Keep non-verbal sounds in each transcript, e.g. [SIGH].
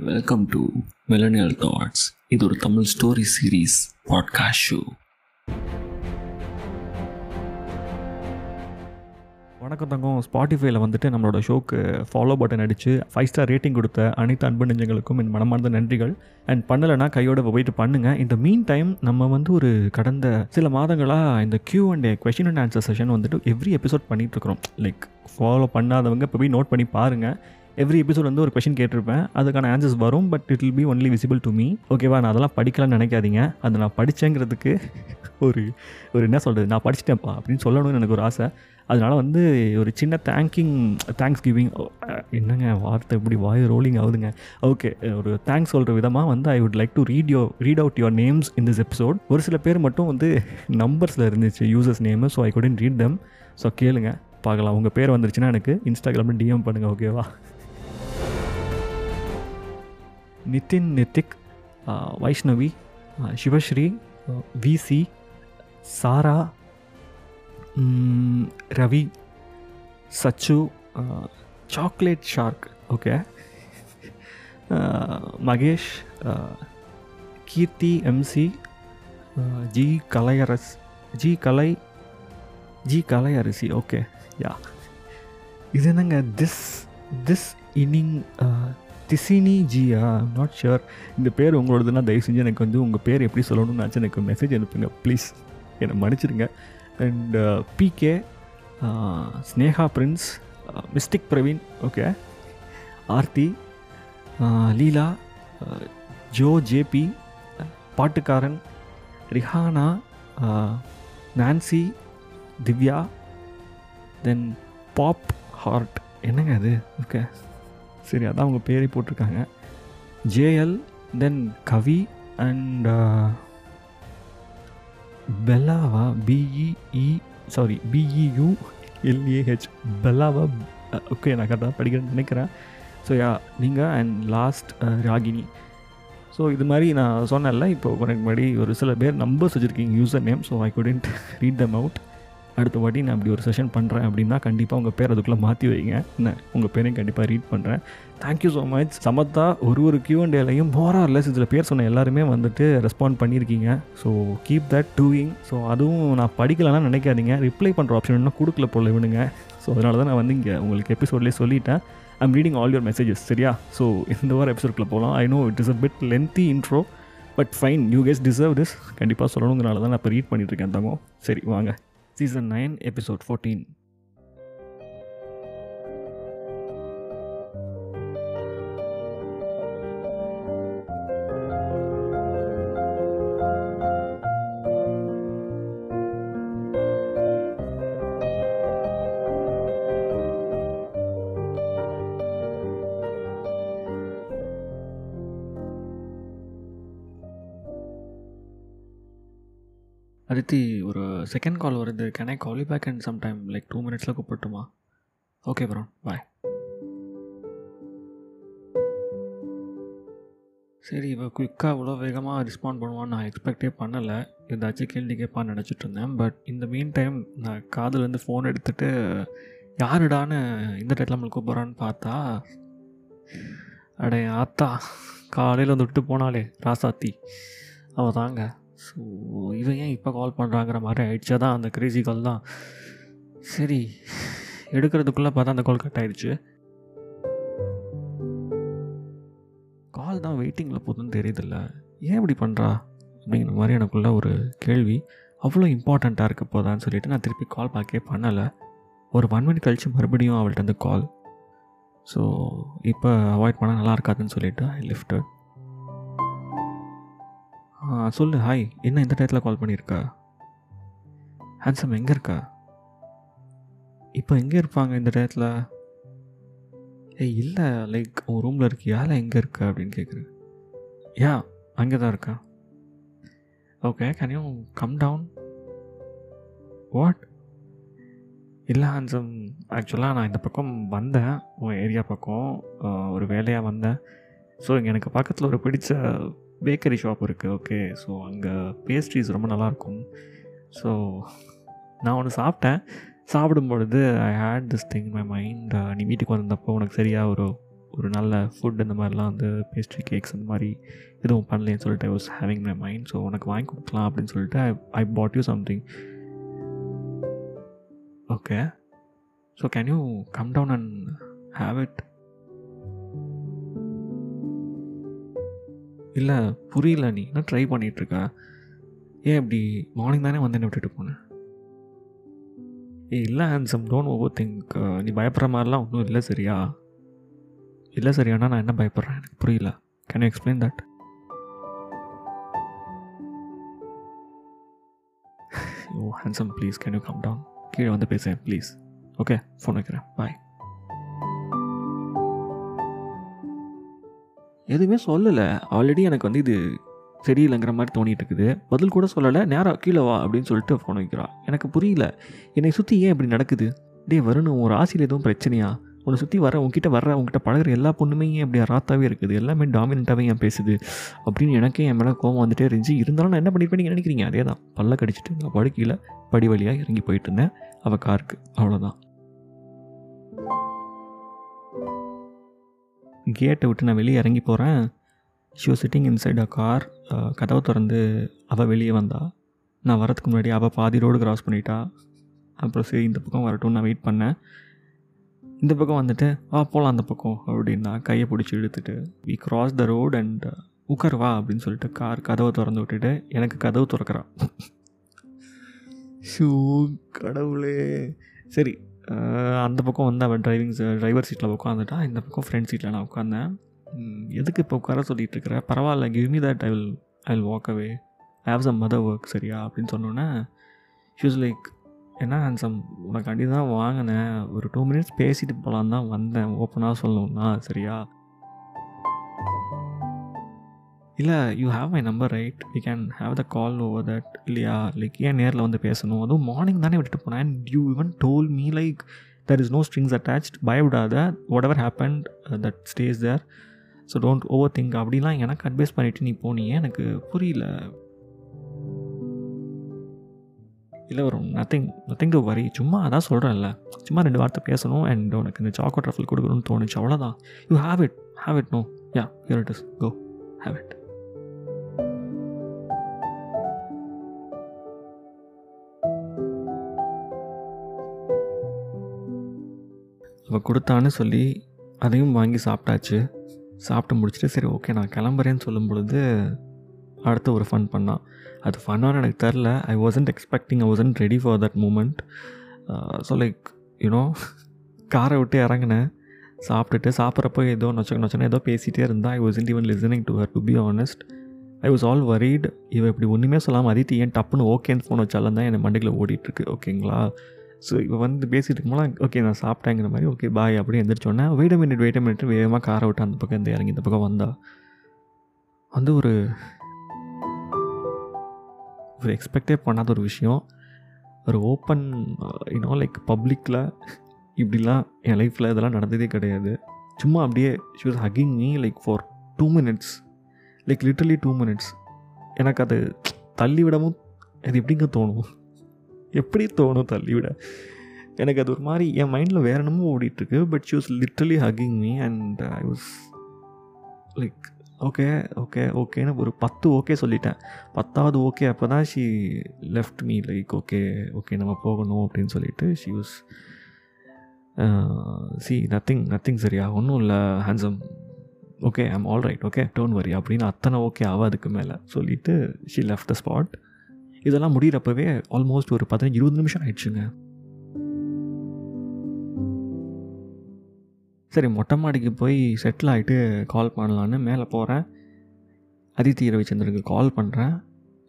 Welcome to millennial thoughts இது ஒரு Tamil story series podcast show வணக்கம் தங்கம். ஸ்பாட்டிஃபைல வந்துட்டு நம்மளோட ஷோக்கு ஃபாலோ பட்டன் அடித்து ஃபைவ் ஸ்டார் ரேட்டிங் கொடுத்த அனைத்து அன்பு நெஞ்சங்களுக்கும் என் மனமார்ந்த நன்றிகள். அண்ட் பண்ணலைன்னா கையோட போயிட்டு பண்ணுங்கள் இந்த மீன் டைம் நம்ம வந்து ஒரு கடந்த சில மாதங்களாக இந்த Q and question and answer session வந்துட்டு எவ்ரி எபிசோட் பண்ணிகிட்ருக்குறோம் இருக்கிறோம். லைக் ஃபாலோ பண்ணாதவங்க இப்போ போய் நோட் பண்ணி பாருங்கள் எவ்ரி எபிசோட் வந்து ஒரு கொஷின் கேட்டிருப்பேன். அதுக்கான ஆன்சர்ஸ் வரும் but it will be only visible to me ஓகேவா நான் அதெல்லாம் படிக்கலாம்னு நினைக்காதீங்க. அதை நான் படித்தேங்கிறதுக்கு ஒரு ஒரு என்ன சொல்கிறது நான் படிச்சிட்டேன்ப்பா அப்படின்னு சொல்லணும்னு எனக்கு ஒரு ஆசை. அதனால் வந்து ஒரு சின்ன தேங்கிங் தேங்க்ஸ் கிவிங் என்னங்க வார்த்தை இப்படி வாய் ரோலிங் ஆகுதுங்க. ஓகே ஒரு தேங்க்ஸ் சொல்கிற விதமாக வந்து I would like to read you read out your names in this episode ஒரு சில பேர் மட்டும் வந்து நம்பர்ஸில் இருந்துச்சு users name so I couldn't read them so கேளுங்க பார்க்கலாம். உங்கள் பேர் வந்துருச்சுன்னா எனக்கு இன்ஸ்டாகிராமில் டிஎம் பண்ணுங்கள் ஓகேவா நிதின் நித்திக் ஆஹ், வைஷ்ணவி ஆஹ், சிவஸ்ரீ ஆஹ், விசி Sara hmm, Ravi Sachu ah, chocolate shark okay ah, Mahesh ah, Keerthi MC ah, G Kalaiyaras G Kalai G Kalai அரிசி ஓகே யா இது என்னங்க திஸ் திஸ் இனிங் திசினி ஜியா நாட் ஷுர் இந்த பேர் உங்களோடதுன்னா தயவு செஞ்சு எனக்கு வந்து உங்கள் பேர் எப்படி சொல்லணும்னு நினச்சி எனக்கு மெசேஜ் அனுப்புங்க ப்ளீஸ் என்னை மன்னிச்சிடுங்க and PK Sneha prince mystic Praveen okay Aarthi Leela Jo JP பாட்டுக்காரன் Rihanna Nancy Divya then pop heart என்னங்க அது? ஓகே சரி அதான் அவங்க பேரை போட்டிருக்காங்க. JL then Kavi and uh, பெல்லாவா? B E E sorry B E U L A H பெல்லாவா okay நான் கரெக்டாக படிக்கிறேன்னு நினைக்கிறேன். ஸோ யா நீங்கள் அண்ட் லாஸ்ட் ராகினி. ஸோ இது மாதிரி நான் சொன்னேன்ல இப்போ உனக்கு முன்னாடி ஒரு சில பேர் நம்பர்ஸ் வச்சுருக்கீங்க username so I couldn't read them out அடுத்த வாட்டி நான் அப்படி ஒரு செஷன் பண்ணுறேன் அப்படின்னா கண்டிப்பாக உங்கள் பேர் அதுக்குள்ளே மாற்றி வைங்க. என்ன? உங்கள் பேரையும் கண்டிப்பாக ரீட் பண்ணுறேன் தேங்க்யூ ஸோ மச் சமத்தா ஒரு ஒரு கியூஎன்டேலையும் மோரார்லெஸ் இதில் பேர் சொன்ன எல்லாருமே வந்துட்டு ரெஸ்பாண்ட் பண்ணியிருக்கீங்க. So keep that doing so அதுவும் நான் படிக்கலன்னா நினைக்காதீங்க. ரிப்ளை பண்ணுற ஆப்ஷன் இன்னும் கொடுக்கல போல விடுங்க ஸோ அதனால தான் நான் வந்து இங்கே உங்களுக்கு எபிசோட்லேயே சொல்லிட்டேன். I'm reading all your messages சரியா? ஸோ இந்த வாரம் எபிசோட்குள்ளே போகலாம் I know it is a bit lengthy intro but fine you guess deserve this கண்டிப்பாக சொல்லணுங்கிறனால தான் நான் இப்போ ரீட் பண்ணிட்டு இருக்கேன் தங்கம். சரி வாங்க. Season 9, Episode 14. கார்த்தி ஒரு செகண்ட் கால் வருது. Can I call back and sometime like two மினிட்ஸில் கூப்பிட்டுமா ஓகே ப்ரோ பாய் சரி இவள் குயிக்காக இவ்வளோ வேகமாக ரெஸ்பாண்ட் பண்ணுவான்னு நான் எக்ஸ்பெக்டே பண்ணலை. ஏதாச்சும் கேள்வி கேட்பான்னு நினச்சிட்ருந்தேன் பட் இந்த மீன் டைம் நான் காதுலேருந்து ஃபோன் எடுத்துகிட்டு யாருடான்னு இந்த டைட்டில் நம்மளுக்கு கூப்பிட்றான்னு பார்த்தா அடே ஆத்தா காலையில் வந்து விட்டு போனாலே ராசாத்தி. அவள் தாங்க ஸோ இவன் ஏன் இப்போ கால் பண்ணுறாங்கிற மாதிரி ஆயிடுச்சா. தான் அந்த கிரேசி கால் தான். சரி எடுக்கிறதுக்குள்ளே பார்த்தா அந்த கால் கட் ஆயிடுச்சு. கால் தான் வெயிட்டிங்கில் போதுன்னு தெரியுதில்ல. ஏன் இப்படி பண்ணுறா அப்படிங்கிற மாதிரி எனக்குள்ள ஒரு கேள்வி. அவ்வளோ இம்பார்ட்டண்ட்டாக இருக்க போதான்னு சொல்லிட்டு நான் திருப்பி கால் பார்க்கே பண்ணலை. ஒரு ஒன் மினிட் கழித்து மறுபடியும் அவள்கிட்ட அந்த கால் ஸோ இப்போ அவாய்ட் பண்ணால் நல்லா இருக்காதுன்னு சொல்லிவிட்டு ஐ லிஃப்டட் சொல்லு ஹாய் என்ன இந்த டயத்தில் கால் பண்ணியிருக்கா? ஹேண்ட்ஸம் எங்கே இருக்கா? இப்போ எங்கே இருப்பாங்க இந்த டயத்தில் ஏய் இல்லை லைக் உன் ரூமில் இருக்கியா? இல்லை எங்கே இருக்கா? அப்படின்னு கேட்குறேன் யா அங்கே தான் இருக்கா? Okay can you come down what இல்லை ஹான்சம் ஆக்சுவலாக நான் இந்த பக்கம் வந்தேன். உன் ஏரியா பக்கம் ஒரு வேலையாக வந்தேன். ஸோ இங்கே எனக்கு பக்கத்தில் ஒரு பிடிச்ச பேக்கரி ஷாப் இருக்குது ஓகே ஸோ அங்கே பேஸ்ட்ரீஸ் ரொம்ப நல்லாயிருக்கும் ஸோ நான் ஒன்று சாப்பிட்டேன். சாப்பிடும் பொழுது I hate this thing my mind நீ வீட்டுக்கு வந்தப்போ உனக்கு சரியாக ஒரு ஒரு நல்ல ஃபுட் இந்த மாதிரிலாம் வந்து பேஸ்ட்ரி கேக்ஸ் அந்த மாதிரி எதுவும் பண்ணலேன்னு சொல்லிட்டு I was having my mind so உனக்கு வாங்கி கொடுக்கலாம் அப்படின்னு சொல்லிட்டு I I bought you something okay so can you come down and have it இல்லை புரியல நீ. என்ன ட்ரை பண்ணிகிட்ருக்க ஏன் இப்படி மார்னிங் தானே வந்து என்ன விட்டுட்டு போனேன் ஏ இல்லை ஹேண்ட்ஸம் டோன்ட் ஓவர் திங்க் நீ பயப்படுற மாதிரிலாம் ஒன்றும் இல்லை சரியா? இல்லை சரியானா நான் என்ன பயப்படுறேன்? எனக்கு புரியல. Can you explain that oh handsome please can you come down கீழே வந்து பேசுகிறேன் ப்ளீஸ் ஓகே ஃபோன் வைக்கிறேன். பாய் எதுவுமே சொல்லலை. ஆல்ரெடி எனக்கு வந்து இது சரியில்லைங்கிற மாதிரி தோணிட்டு இருக்குது பதில் கூட சொல்லலை. நேராக கீழே வா அப்படின்னு சொல்லிட்டு ஃபோன் வைக்கிறான் எனக்கு புரியல. என்னை சுற்றி ஏன் இப்படி நடக்குது? டே வரணும் ஒரு ஆசையில் எதுவும் பிரச்சனையா? உன்னை சுற்றி வர உங்ககிட்ட வர உங்ககிட்ட பழகுற எல்லா பொண்ணுமே ஏன் இப்படி ராத்தாவே இருக்குது? எல்லாமே டாமினண்ட்டாகவே ஏன் பேசுது? அப்படின்னு எனக்கே என் மேலே கோவம் வந்துட்டே இருந்துச்சு. இருந்தாலும் நான் என்ன பண்ணியிருப்பேன் நீங்கள் நினைக்கிறீங்க? அதே தான் பல்ல கடிச்சிட்டு நான் படுக்கையில் படி வழியாக இறங்கி போயிட்டு இருந்தேன். அவள் காருக்கு அவ்வளோதான் கேட்டை விட்டு நான் வெளியே இறங்கி போகிறேன் she was sitting inside a car கதவை திறந்து அவள் வெளியே வந்தா. நான் வரதுக்கு முன்னாடி அவள் பாதி ரோடு கிராஸ் பண்ணிட்டா. அப்புறம் சரி இந்த பக்கம் வரட்டும் நான் வெயிட் பண்ணேன். இந்த பக்கம் வந்துட்டு வா போகலாம் அந்த பக்கம் அப்படின்னா கையை பிடிச்சி இழுத்துட்டு we cross the road and உட்கார் வா அப்படின்னு சொல்லிட்டு கார் கதவை திறந்து விட்டுட்டு எனக்கு கதவு திறக்கிறா. [LAUGHS] ஷூ கடவுளே. சரி அந்த பக்கம் வந்து அவன் டிரைவிங் டிரைவர் சீட்டில் உட்காந்துட்டா இந்த பக்கம் ஃப்ரண்ட் சீட்டில் நான் உட்காந்தேன் எதுக்கு இப்போ உட்கார சொல்லிகிட்டு இருக்கிற? பரவாயில்ல give me that I will I will walk away I have some mother work சரியா? அப்படின்னு சொன்னோன்னே ஷூஸ் லைக் என்ன ஹேண்ட்ஸம் உனக்காண்டி தான் வாங்கினேன். ஒரு டூ மினிட்ஸ் பேசிட்டு போகலான் தான் வந்தேன். ஓப்பனாக சொல்லணும்னா சரியா? இல்லை you have my number right we can have the call over that இல்லையா? லைக் ஏன் நேரில் வந்து பேசணும்? அதுவும் மார்னிங் தானே விட்டுட்டு போனேன். And you even told me like there is no strings attached பயப்படாத whatever happen that stays there so don't overthink அப்படிலாம் எனக்கு அட்வைஸ் பண்ணிவிட்டு நீ போனியே. எனக்கு புரியல. இல்லை ஒரு நத்திங் நத்திங் டு வரி சும்மா அதான் சொல்கிறேன்ல சும்மா ரெண்டு வார்த்தை பேசணும். அண்ட் உனக்கு இந்த சாக்கோ ரஃபில் கொடுக்கணும்னு தோணுச்சு. அவ்வளோதான் you have it have it no yeah here it is go have it அவள் கொடுத்தான்னு சொல்லி அதையும் வாங்கி சாப்பிட்டாச்சு. சாப்பிட்டு முடிச்சுட்டு சரி ஓகே நான் கிளம்புறேன்னு சொல்லும் பொழுது அடுத்து ஒரு ஃபன் பண்ணான் அது ஃபன்னான்னு எனக்கு தெரில. I wasn't expecting I wasn't ready for that moment so like you know காரை விட்டு இறங்கினேன். சாப்பிட்டுட்டு சாப்பிட்றப்போ ஏதோ நொச்ச நொச்சனை ஏதோ பேசிகிட்டே இருந்தால் I wasn't even listening to her to be honest I was all worried இவன் இப்படி ஒன்றுமே சொல்லாமல் அதித்தி ஏன் டப்புன்னு ஓகேன்னு ஃபோன் வச்சாலும் தான் என் மண்டையில் ஓடிட்டுருக்கு ஓகேங்களா ஸோ இப்போ வந்து பேசிகிட்டு இருக்கும்போது ஓகே நான் சாப்பிட்டேங்கிற மாதிரி ஓகே பாய் அப்படியே எந்திரிச்சோன்னே வெயிட் மினிட் வெயிட் மினிட் வேகமாக காரை விட்டு அந்த பக்கம் இந்த இறங்கி இந்த பக்கம் வந்தா. வந்து ஒரு ஒரு எக்ஸ்பெக்டே பண்ணாத ஒரு விஷயம். ஒரு ஓப்பன் யூனோ லைக் பப்ளிக்கில் இப்படிலாம் என் லைஃப்பில் இதெல்லாம் நடந்ததே கிடையாது. சும்மா அப்படியே she was hugging me like for two minutes like literally two minutes எனக்கு அது தள்ளி விடவும் அது எப்படிங்க தோணும்? எப்படி தோணும் தள்ளிவிட எனக்கு அது ஒரு மாதிரி என் மைண்டில் வேற என்னமோ ஓடிட்டுருக்கு but she was literally hugging me and I was like okay okay ஓகேன்னு ஒரு பத்து ஓகே சொல்லிட்டேன். பத்தாவது ஓகே அப்போ தான் she left me like okay okay நம்ம போகணும் அப்படின்னு சொல்லிட்டு she was see nothing nothing சரியா ஒன்றும் இல்லை handsome okay I'm all right okay don't worry அப்படின்னு அத்தனை ஓகே ஆவா அதுக்கு மேலே சொல்லிவிட்டு ஷி லெஃப்ட் த ஸ்பாட் இதெல்லாம் முடிகிறப்பவே ஆல்மோஸ்ட் ஒரு பதினஞ்சு இருபது நிமிஷம் ஆயிடுச்சுங்க. சரி மொட்டை மாடிக்கு போய் செட்டில் ஆகிட்டு கால் பண்ணலான்னு மேலே போகிறேன் அதித்தி ரவிச்சந்திரனுக்கு கால் பண்ணுறேன்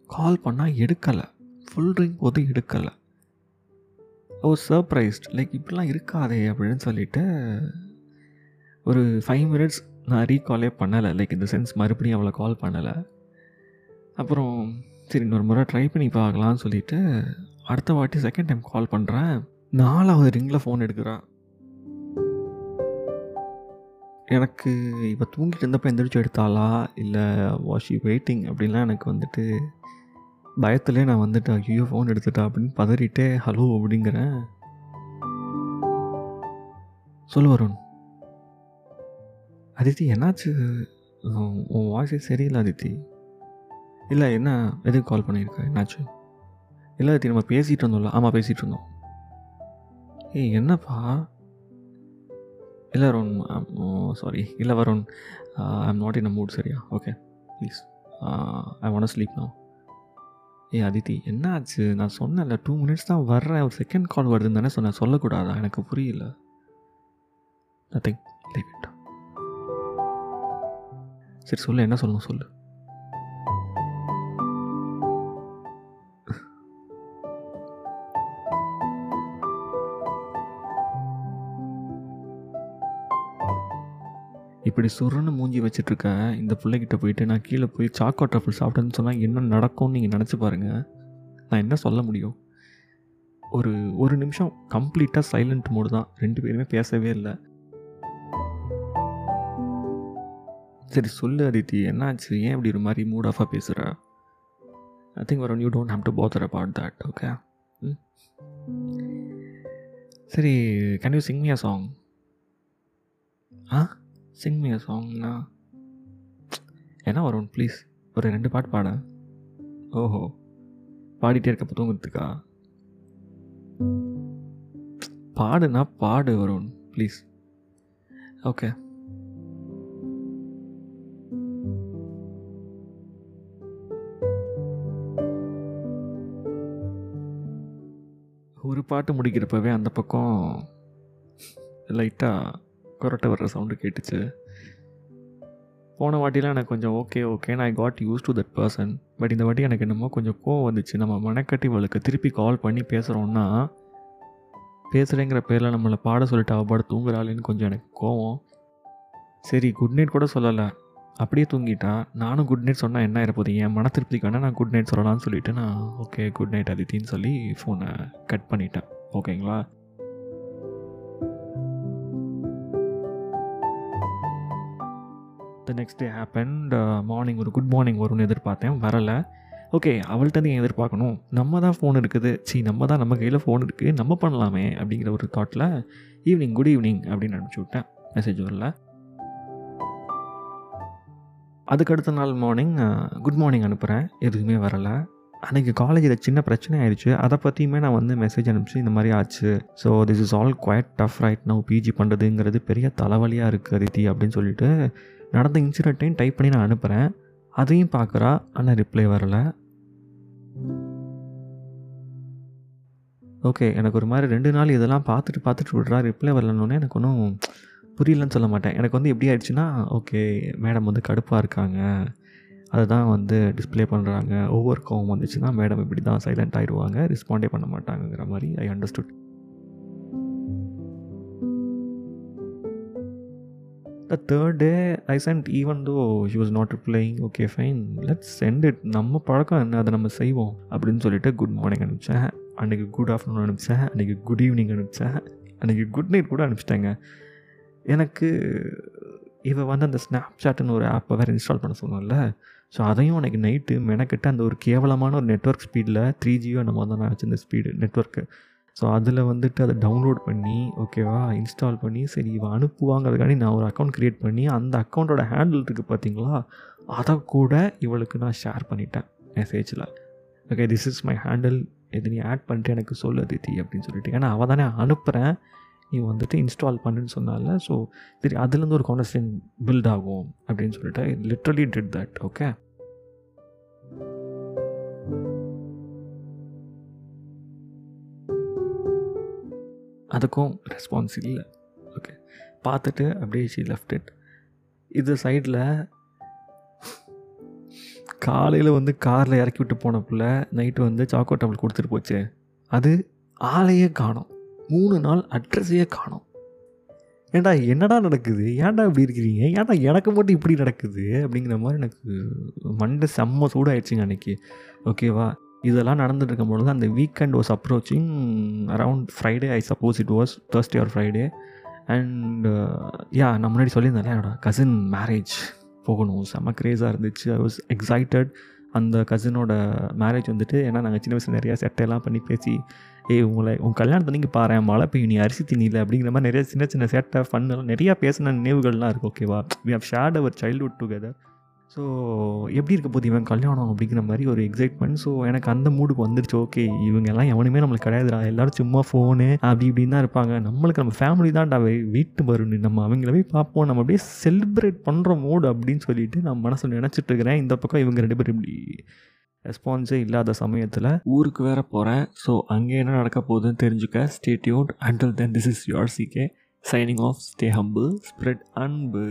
கால் பண்ணால் எடுக்கலை. ஃபுல் ரிங் போது எடுக்கலை. ஓ சர்ப்ரைஸ்ட் லைக் இப்படிலாம் இருக்காதே அப்படின்னு சொல்லிட்டு ஒரு ஃபைவ் மினிட்ஸ் நான் ரீகாலே பண்ணலை. லைக் இந்த சென்ஸ் மறுபடியும் அவளை கால் பண்ணலை. அப்புறம் சரி இன்னொரு முறை ட்ரை பண்ணி பார்க்கலான்னு சொல்லிட்டு அடுத்த வாட்டி செகண்ட் டைம் கால் பண்ணுறேன் நாலாவது ரிங்கில் ஃபோன் எடுக்கிறா. எனக்கு இப்போ தூங்கிட்டு இருந்தப்போ எந்திரிச்சு எடுத்தாளா? இல்லை வாஷ் யூ வெயிட்டிங் அப்படின்லாம் எனக்கு வந்துட்டு பயத்துலேயே நான் வந்துட்டு ஐயோ ஃபோன் எடுத்துட்டா அப்படின்னு பதறிட்டே ஹலோ அப்படிங்கிறேன். சொல்லு வருண். அதித்தி என்னாச்சு? உன் உன் வாய்ஸே சரியில்லை அதித்தி இல்லை என்ன எதுக்கு கால் பண்ணியிருக்க? என்னாச்சு? இல்லை அதித்தி நம்ம பேசிகிட்டு இருந்தோம்ல ஆமாம் பேசிகிட்டு இருந்தோம். ஏய் என்னப்பா? இல்லை வருண் சாரி இல்லை Varun I am not in a mood சரியா? Okay please I want sleep no ஏ அதித்தி என்ன ஆச்சு நான் சொன்னேன்ல டூ மினிட்ஸ் தான் வர்றேன் ஒரு செகண்ட் கால் வருதுன்னு தானே சொன்னேன். சொல்லக்கூடாதா? எனக்கு புரியல. நத்திங் லீவ் இட் சரி சொல்லு என்ன சொல்லணும் சொல்லு. இப்படி சுருன்னு மூஞ்சி வச்சிட்ருக்க இந்த பிள்ளைகிட்ட போயிட்டு நான் கீழே போய் சாக்கோ ட்ரஃபிள் சாப்பிட்டேன்னு சொன்னால் என்ன நடக்கும்னு நீங்கள் நினச்சி பாருங்கள் நான் என்ன சொல்ல முடியும்? ஒரு ஒரு நிமிஷம் கம்ப்ளீட்டாக சைலண்ட் மோடு தான். ரெண்டு பேருமே பேசவே இல்லை. சரி சொல்லு அதித்தி என்னாச்சு? ஏன் இப்படி ஒரு மாதிரி மூட் ஆஃபாக பேசுகிற I think Varun you don't have to bother about that okay சரி can you sing me a song ah? Sing me a சாங்னா என்ன வரும் ப்ளீஸ் ஒரு ரெண்டு பாட்டு பாட. ஓஹோ பாடிட்டே இருக்கப்போ தூங்குறதுக்கா? பாடுனா பாடு வரும் ப்ளீஸ் ஓகே ஒரு பாட்டு முடிக்கிறப்பவே அந்த பக்கம் லைட்டாக கொரட்டை வர்ற சவுண்டு கேட்டுச்சு. போன வாட்டிலாம் எனக்கு கொஞ்சம் ஓகே ஓகே நான் got use to that person but இந்த வாட்டி எனக்கு என்னமோ கொஞ்சம் கோவம் வந்துச்சு. நம்ம மனக்கட்டி இவளுக்கு திருப்பி கால் பண்ணி பேசுகிறோன்னா பேசுகிறேங்கிற பேரில் நம்மளை பாட சொல்லிட்டு அவப்பாடு தூங்குறாளேன்னு கொஞ்சம் எனக்கு கோவம். சரி குட் நைட் கூட சொல்லலை. அப்படியே தூங்கிட்டா. நானும் குட் நைட் சொன்னால் என்ன போகுது என் மன திருப்திக்கான நான் குட் நைட் சொல்லலாம்னு சொல்லிட்டு நான் ஓகே குட் நைட் அதித்தின்னு சொல்லி ஃபோனை கட் பண்ணிட்டேன். ஓகேங்களா the next day happen morning ஒரு குட் மார்னிங் வரும்னு எதிர்பார்த்தேன் வரலை. ஓகே அவள்கிட்ட ஏன் எதிர்பார்க்கணும்? நம்ம தான் ஃபோன் இருக்குது. சி நம்ம தான் நம்ம கையில் ஃபோன் இருக்குது நம்ம பண்ணலாமே அப்படிங்கிற ஒரு தாட்டில் ஈவினிங் குட் ஈவினிங் அப்படின்னு அனுப்பிச்சி விட்டேன். மெசேஜ் வரல. அதுக்கடுத்த நாள் மார்னிங் குட் மார்னிங் அனுப்புகிறேன் எதுவுமே வரலை. அன்றைக்கி காலேஜில் சின்ன பிரச்சனை ஆயிடுச்சு. அதை பற்றியுமே நான் வந்து மெசேஜ் அனுப்பிச்சு இந்த மாதிரி ஆச்சு. So this is all quite tough right now PG பண்ணுறதுங்கிறது பெரிய தலைவலியாக இருக்குது அதித்தி அப்படின்னு சொல்லிட்டு நடந்த இன்சிடென்ட்டையும் டைப் பண்ணி நான் அனுப்புகிறேன் அதையும் பார்க்குறா ஆனால் ரிப்ளை வரலை. ஓகே எனக்கு ஒரு மாதிரி ரெண்டு நாள் இதெல்லாம் பார்த்துட்டு பார்த்துட்டு விட்றா ரிப்ளை வரலன்னொன்னே எனக்கு ஒன்றும் புரியலன்னு சொல்ல மாட்டேன். எனக்கு வந்து எப்படி ஆயிடுச்சுன்னா ஓகே மேடம் வந்து கடுப்பாக இருக்காங்க. அதை தான் வந்து டிஸ்பிளே பண்ணுறாங்க ஒவ்வொரு கோவம் வந்துச்சுன்னா மேடம் இப்படி தான் சைலண்ட் ஆகிடுவாங்க ரெஸ்பாண்டே பண்ண மாட்டாங்கிற மாதிரி I understood the third day I sent even though she was not replying okay fine let's sent it நம்ம பழக்கம் என்ன? அதை நம்ம செய்வோம் அப்படின்னு சொல்லிட்டு குட் மார்னிங் அனுப்பிச்சேன். அன்றைக்கி குட் ஆஃப்டர்நூன் அனுப்பிச்சேன். அன்றைக்கி குட் ஈவினிங் அனுப்பிச்சேன். அன்றைக்கி குட் நைட் கூட அனுப்பிச்சிட்டேங்க. எனக்கு இவன் வந்து அந்த ஸ்னாப் சாட்டுன்னு ஒரு ஆப்பை வேறு இன்ஸ்டால் பண்ண சொன்னோம்ல. ஸோ அதையும் அன்றைக்கி நைட்டு மெனக்கிட்ட அந்த ஒரு கேவலமான ஒரு நெட்ஒர்க் ஸ்பீடில் த்ரீ ஜியோ நம்ம தான் நான் வச்சுருந்த ஸ்பீடு நெட்ஒர்க்கு ஸோ அதில் வந்துட்டு அதை டவுன்லோட் பண்ணி ஓகேவா இன்ஸ்டால் பண்ணி சரி இவன் அனுப்புவாங்கிறதுக்காண்டி நான் ஒரு அக்கௌண்ட் க்ரியேட் பண்ணி அந்த அக்கௌண்ட்டோட ஹேண்டில் இருக்குது பார்த்தீங்களா அதை கூட இவளுக்கு நான் ஷேர் பண்ணிட்டேன் மெசேஜில் okay this is my handle இது நீ ஆட் பண்ணிட்டு எனக்கு சொல்லு திதி அப்படின்னு சொல்லிட்டு. ஏன்னா அவள் தானே அனுப்புகிறேன் நீ வந்துட்டு இன்ஸ்டால் பண்ணுன்னு சொன்னால ஸோ சரி அதுலேருந்து ஒரு கான்வர்சேஷன் பில்ட் ஆகும் அப்படின்னு சொல்லிட்டு லிட்ரலி டிட் தட் ஓகே அதுக்கும் ரெஸ்பான்ஸ் இல்லை. ஓகே பார்த்துட்டு அப்படியே ஷீ லெஃப்ட் இட் இது சைடில் காலையில் வந்து காரில் இறக்கி விட்டு போன பிள்ளை நைட்டு வந்து சாக்கோ டபுள் கொடுத்துட்டு போச்சு. அது ஆளையே காணும். மூணு நாள் அட்ரஸையே காணும். ஏன்டா என்னடா நடக்குது? ஏன்டா இப்படி இருக்கிறீங்க? ஏன்டா எனக்கு மட்டும் இப்படி நடக்குது? அப்படிங்கிற மாதிரி எனக்கு மண்டை செம்ம சூடாகிடுச்சிங்க அன்றைக்கி ஓகேவா இதெல்லாம் நடந்துட்டு இருக்கும் பொழுது அந்த weekend was approaching around Friday I suppose it was Thursday or Friday and yeah நான் முன்னாடி சொல்லியிருந்தேன் என்னோட கசின் மேரேஜ் போகணும். செம்ம க்ரேஸாக இருந்துச்சு. ஐ வாஸ் எக்ஸைட்டட் அந்த கசினோட மேரேஜ் வந்துட்டு ஏன்னா நாங்கள் சின்ன வயசில் நிறையா சேட்டையெல்லாம் பண்ணி பேசி ஏய் உங்களை உங்கள் கல்யாணத்தை நீங்கள் பாரு மழை பெய்யும். நீ அரிசி திணில அப்படிங்கிற மாதிரி நிறைய சின்ன சின்ன சேட்டை ஃபன்னெல்லாம் நிறையா பேசின நினைவுகள்லாம் இருக்குது ஓகேவா we? Have shared our childhood together so எப்படி இருக்க போகுது இவன்? கல்யாணம் அப்படிங்கிற மாதிரி ஒரு எக்ஸைட்மெண்ட் ஸோ எனக்கு அந்த மூடுக்கு வந்துருச்சு. ஓகே இவங்க எல்லாம் எவனுமே நம்மளுக்கு கிடையாதுடா. எல்லாரும் சும்மா ஃபோனு அப்படி இப்படின்னு தான் இருப்பாங்க. நம்மளுக்கு நம்ம ஃபேமிலி தான்டா. வீட்டு வரணும் நம்ம அவங்கள போய் பார்ப்போம். நம்ம அப்படியே செலிப்ரேட் பண்ணுற மூடு அப்படின்னு சொல்லிட்டு நான் மனசில் நினச்சிட்டு இருக்கிறேன். இந்த பக்கம் இவங்க ரெண்டு பேரும் இப்படி ரெஸ்பான்ஸே இல்லாத சமயத்தில் ஊருக்கு வேற போகிறேன் ஸோ அங்கே என்ன நடக்க போகுதுன்னு தெரிஞ்சுக்க. Stay tuned until then this is your CK signing off stay humble spread அன்பு.